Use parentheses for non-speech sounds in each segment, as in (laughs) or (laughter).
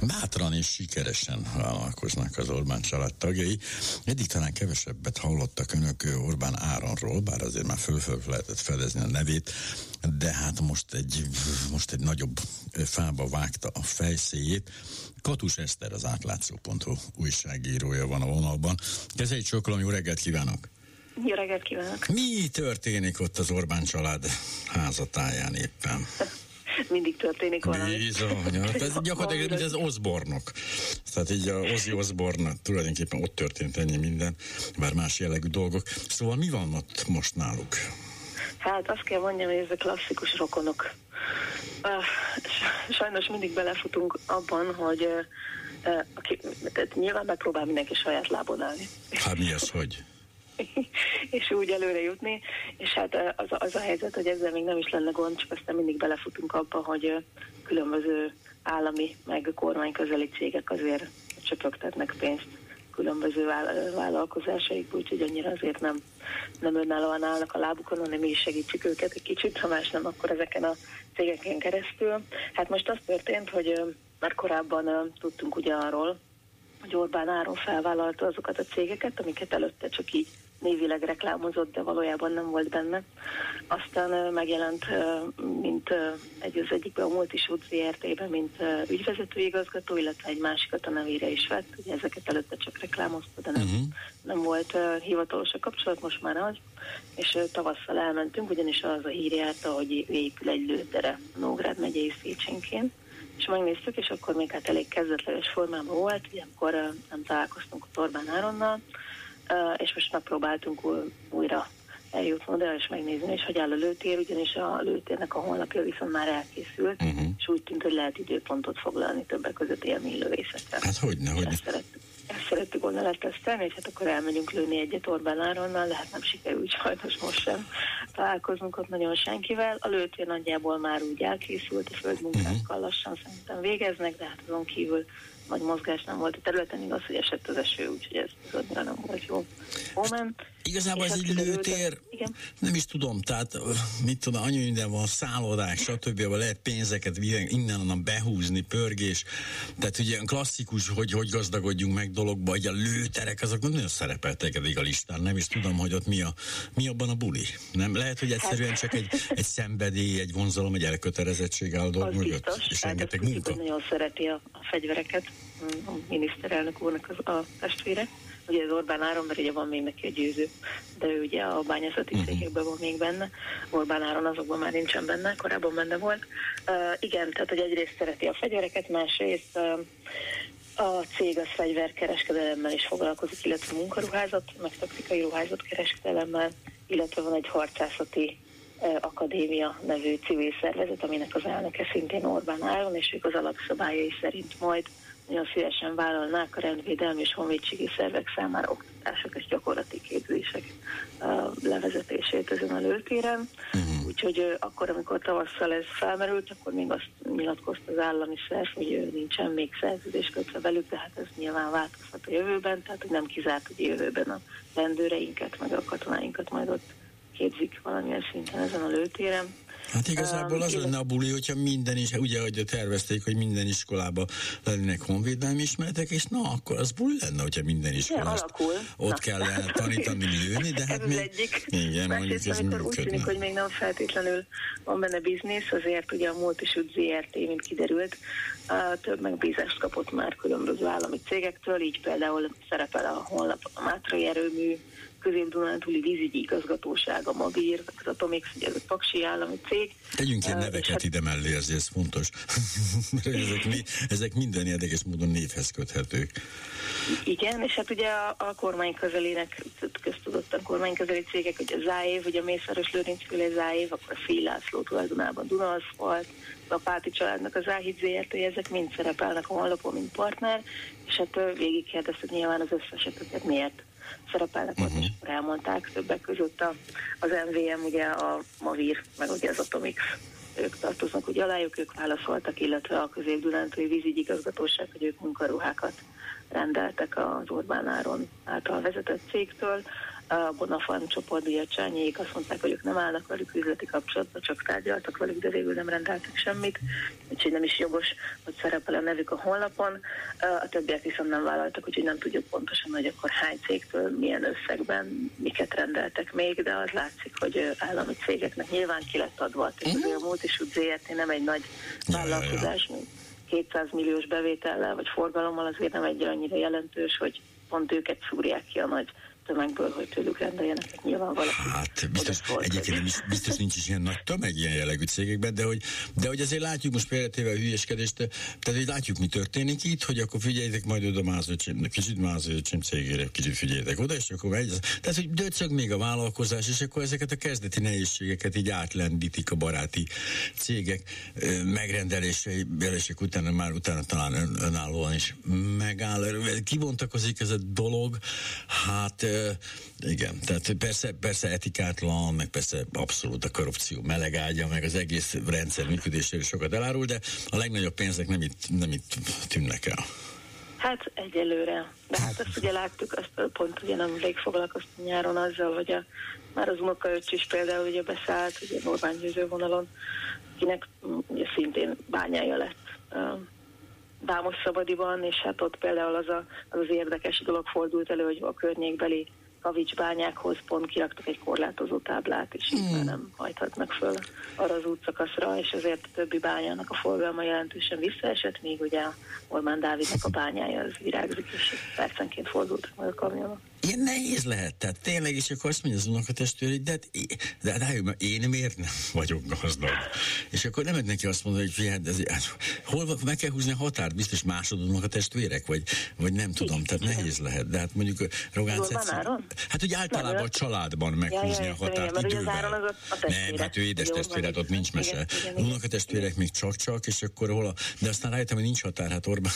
Bátran és sikeresen vállalkoznak az Orbán család tagjai. Eddig talán kevesebbet hallottak önök Orbán Áronról, bár azért már föl, föl lehetett fedezni a nevét, de hát most egy, most egy nagyobb fába vágta a fejszéjét. Katus Eszter az átlátszó.hu újságírója van a vonalban. Kezei csokolom, jó reggelt kívánok! Jó reggelt kívánok! Mi történik ott az Orbán család házatáján éppen? Mindig történik valami. Bizony, ez gyakorlatilag mint az Osbornok. Tehát így a Ozzy Osborne tulajdonképpen ott történt ennyi minden, bár más jellegű dolgok. Szóval mi van ott most náluk? Hát azt kell mondjam, hogy ezek klasszikus rokonok. Sajnos mindig belefutunk abban, hogy aki, tehát nyilván megpróbál mindenki saját lábon állni. Hát mi az, hogy? (laughs) és úgy előre jutni, és hát az, az a helyzet, hogy ezzel még nem is lenne gond, csak aztán mindig belefutunk abba, hogy különböző állami, meg kormányközeli cégek azért csöpögtetnek pénzt különböző vállalkozásaik, úgyhogy annyira azért nem, nem önállóan állnak a lábukon, hanem mi is segítsük őket egy kicsit, ha más nem, akkor ezeken a cégeken keresztül. Hát most az történt, hogy már korábban tudtunk ugye arról, hogy Orbán Áron felvállalta azokat a cégeket, amiket előtte csak így névileg reklámozott, de valójában nem volt benne. Aztán megjelent, mint egy az egyikben a Multisút ZRT-ben, mint ügyvezető igazgató, illetve egy másikat a nevére is vett. Ugye ezeket előtte csak reklámozta, de nem, uh-huh. nem volt hivatalos a kapcsolat, most már az. És tavasszal elmentünk, ugyanis az a hír járta, hogy épül egy lőtere Nógrád megyei Széchenként és megnéztük, és akkor még hát elég kezdetleges formában volt, ugye akkor nem találkoztunk a Orbán Áronnal, és most megpróbáltunk újra eljutni oda, és megnézni, és hogy áll a lőtér, ugyanis a lőtérnek a honlapja viszont már elkészült, uh-huh. és úgy tűnt, hogy lehet időpontot foglalni többek között élménylövészettel. Hát hogy ne, hogy szerettük, ezt szerettük volna letesztelni, és hát akkor elmegyünk lőni egyet Orbán Áronnal, de hát nem sikerült sajnos most sem találkozunk ott nagyon senkivel. A lőtér nagyjából már úgy elkészült, a földmunkákkal uh-huh. lassan szerintem végeznek, de hát azon kívül nagy mozgás nem volt a területen, igaz, hogy esett az eső, úgyhogy ez annyira nem volt jó moment. Igazából ez egy lőtér, igen. nem is tudom, tehát mit tudom, annyi minden van, szállodák, stb. lehet pénzeket innen onnan behúzni, pörgés, tehát ugye klasszikus, hogy hogy gazdagodjunk meg dologba, hogy a lőterek, azok nagyon szerepeltek eddig a listán, nem is tudom, hogy ott mi, a, mi abban a buli. Nem lehet, hogy egyszerűen csak egy, egy szenvedély, egy vonzalom, egy elkötelezettség áll dolg mögött, biztos, és rengeteg munka. Nagyon szereti a, a fegyvereket, a miniszterelnök úrnak az, a testvére ugye az Orbán Áron, mert ugye van még neki a győző, de ő ugye a bányászati uh-huh. cégekben van még benne, Orbán Áron azokban már nincsen benne, korábban benne volt. Uh, igen, tehát hogy egyrészt szereti a fegyvereket, másrészt uh, a cég az fegyverkereskedelemmel is foglalkozik, illetve munkaruházat, meg taktikai ruházat kereskedelemmel, illetve van egy harcászati Akadémia nevű civil szervezet, aminek az elnöke szintén Orbán Áron, és ők az alapszabályai szerint majd nagyon szívesen vállalnák a rendvédelmi és honvédségi szervek számára oktatások és gyakorlati képzések levezetését ezen a lőtéren. Uh-huh. Úgyhogy akkor, amikor tavasszal ez felmerült, akkor még azt nyilatkozta az állami szerv, hogy nincsen még szerződés kötve velük, de hát ez nyilván változhat a jövőben, tehát hogy nem kizárt, hogy jövőben a rendőreinket, meg a katonáinkat majd ott képzik valamilyen szinten ezen a lőtéren. Hát igazából az lenne a buli, hogyha minden is, ugye, hogy tervezték, hogy minden iskolába lennének honvédelmi ismeretek, és na, akkor az buli lenne, hogyha minden iskolást ott na. kell tanítani, (laughs) lőni, de hát ez még... egyik. Igen, mondjuk ez működne. Úgy tűnik, hogy még nem feltétlenül van benne biznisz, azért ugye a Multisud ZRT, mint kiderült, több megbízást kapott már különböző állami cégektől, így például szerepel a honlap a Mátrai erőmű, Közép-Dunántúli vízügyi igazgatóság, a Magír, az Atomix, ugye ez a Paksi állami cég. Tegyünk ilyen neveket hát, ide mellé, ez, ez fontos. (laughs) ezek, mi, ezek minden érdekes módon névhez köthetők. Igen, és hát ugye a, a kormány közelének, köztudottan kormány közeli cégek, hogy a Záév, ugye a Mészáros Lőrinc féle Záév, akkor a Fél László tulajdonában Dunaszfalt, a Páti családnak az Áhid ZRT, ezek mind szerepelnek a honlapon, mint partner, és hát végig kérdeztük nyilván az összeseteket miért szerepelnek uh-huh. ott, és akkor elmondták többek között a, az MVM, ugye a Mavir, meg ugye az Atomix ők tartoznak ugye alájuk, ők válaszoltak, illetve a közép-dunántúli vízügyi igazgatóság, hogy ők munkaruhákat rendeltek az Orbán Áron által vezetett cégtől, a Bonafan csoport Diacsányék azt mondták, hogy ők nem állnak velük üzleti kapcsolatban, csak tárgyaltak velük, de végül nem rendeltek semmit, úgyhogy nem is jogos, hogy szerepel a nevük a honlapon. A többiek viszont nem vállaltak, úgyhogy nem tudjuk pontosan, hogy akkor hány cégtől milyen összegben miket rendeltek még, de az látszik, hogy állami cégeknek nyilván ki lett adva a uh-huh. a Multishoot ZRT nem egy nagy vállalkozás, mint 200 milliós bevétellel vagy forgalommal azért nem egy annyira jelentős, hogy pont őket szúrják ki a nagy tömegből, hogy tőlük rendeljenek, nyilván valaki. Hát biztos, egyébként biztos, (laughs) biztos nincs is ilyen nagy tömeg ilyen jellegű cégekben, de hogy, de hogy azért látjuk most például a hülyeskedést, tehát hogy látjuk, mi történik itt, hogy akkor figyeljétek majd oda mázőcsém, kicsit mázőcsém cégére, kicsit figyeljetek oda, és akkor megy. Tehát, hogy döcög még a vállalkozás, és akkor ezeket a kezdeti nehézségeket így átlendítik a baráti cégek megrendelései, belesek utána már utána talán ön, önállóan is megáll. Kibontakozik ez a dolog, hát igen, tehát persze, persze etikátlan, meg persze abszolút a korrupció melegágya, meg az egész rendszer működéséről sokat elárul, de a legnagyobb pénzek nem itt, nem itt tűnnek el. Hát egyelőre. De hát azt ugye láttuk, azt pont ugye nem rég foglalkoztam nyáron azzal, hogy a, már az unokaöcs is például ugye beszállt, ugye Orbán Győző vonalon, akinek ugye szintén bányája lett Bámos Szabadiban, és hát ott például az, a, az az érdekes dolog fordult elő, hogy a környékbeli kavicsbányákhoz pont kiraktak egy korlátozó táblát, és így mm. már nem hajthatnak föl arra az útszakaszra, és azért a többi bányának a forgalma jelentősen visszaesett, míg ugye Ormán Dávidnak a bányája az virágzik, és percenként fordultak meg a kamionok ilyen nehéz lehet, tehát tényleg, és akkor azt mondja az unokatestvér, hogy de, hát de, de, de én miért nem vagyok gazdag? És akkor nem neki azt mondani, hogy de ez, hát, hol meg kell húzni a határt, biztos másodonok a testvérek, vagy, vagy nem tudom, tehát nehéz lehet, de hát mondjuk Rogán Hát ugye általában a családban meghúzni ja, a határt igen, idővel. Nem, hát ő édes testvéred, ott nincs mese. Unokatestvérek még csak-csak, és akkor hol a, de aztán rájöttem, hogy nincs határ, hát Orbán,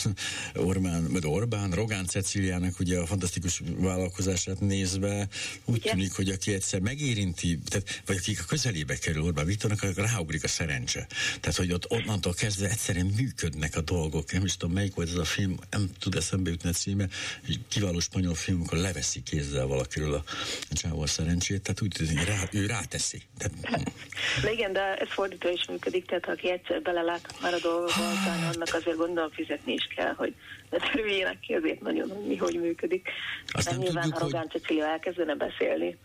Orbán, Orbán, Rogán Ceciliának ugye a fantasztikus vállalkozás vállalkozását nézve úgy Igen? tűnik, hogy aki egyszer megérinti, tehát, vagy akik a közelébe kerül Orbán Viktornak, akkor ráugrik a szerencse. Tehát, hogy ott onnantól kezdve egyszerűen működnek a dolgok. Nem is tudom, melyik volt ez a film, nem tud eszembe jutni a címe, egy kiváló spanyol film, amikor leveszi kézzel valakiről a, csávó szerencsét, tehát úgy tűnik, rá, ő ráteszi. Tehát, (laughs) de igen, de ez fordítva is működik, tehát aki egyszer belelát már a dolgokban, annak azért gondolom fizetni is kell, hogy ne törüljenek ki azért nagyon, hogy mi hogy működik. Azt de nyilván, tudjuk, ha Rogán hogy... Cecilia elkezdene beszélni,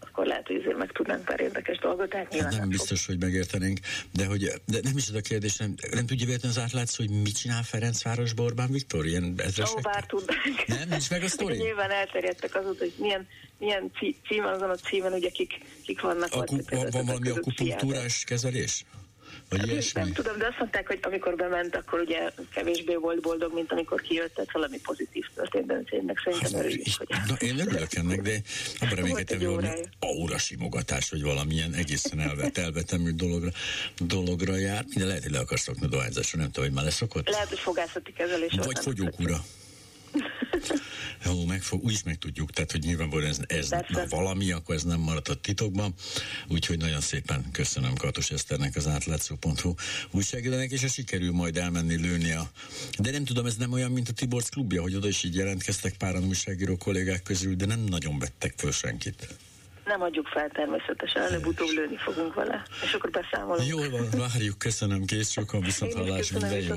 akkor lehet, hogy azért meg tudnánk pár érdekes dolgot. Tehát hát nem biztos, fog. hogy megértenénk, de, hogy, de nem is az a kérdés, nem, nem tudja véletlenül az átlátszó, hogy mit csinál Ferencvárosban Orbán Viktor? Ilyen Ó, bár tudnánk. Nem, nincs meg a sztori? Nyilván elterjedtek azóta, hogy milyen, milyen címen, azon a címen, ugye kik, kik vannak. A, van, van valami akupunktúrás kezelés? Vagy hát ilyesmi? Nem tudom, de azt mondták, hogy amikor bement, akkor ugye kevésbé volt boldog, mint amikor kijött, tehát valami pozitív történt, de tényleg szerintem örüljük. Hogy... Na, én örülök ennek, de abban reménykedtem, hogy valami aura simogatás, vagy valamilyen egészen elvet, elvetemű dologra, dologra jár. Minden lehet, hogy le akarsz szokni dohányzásra, nem tudom, hogy már leszokott. Lehet, hogy fogászati kezelés. Vagy fogyókúra. Jó, meg fog, úgy is meg tudjuk, tehát hogy nyilvánvalóan ez, ez valami, akkor ez nem maradhat titokban. Úgyhogy nagyon szépen köszönöm Katos Eszternek, az átlátszó.hu újságírónak, és a sikerül majd elmenni lőni a... De nem tudom, ez nem olyan, mint a Tiborcs klubja, hogy oda is így jelentkeztek páran újságíró kollégák közül, de nem nagyon vettek föl senkit nem adjuk fel természetesen, előbb-utóbb lőni fogunk vele, és akkor beszámolunk. Jól van, várjuk, köszönöm, kész sokan, viszont hallás, minden jó.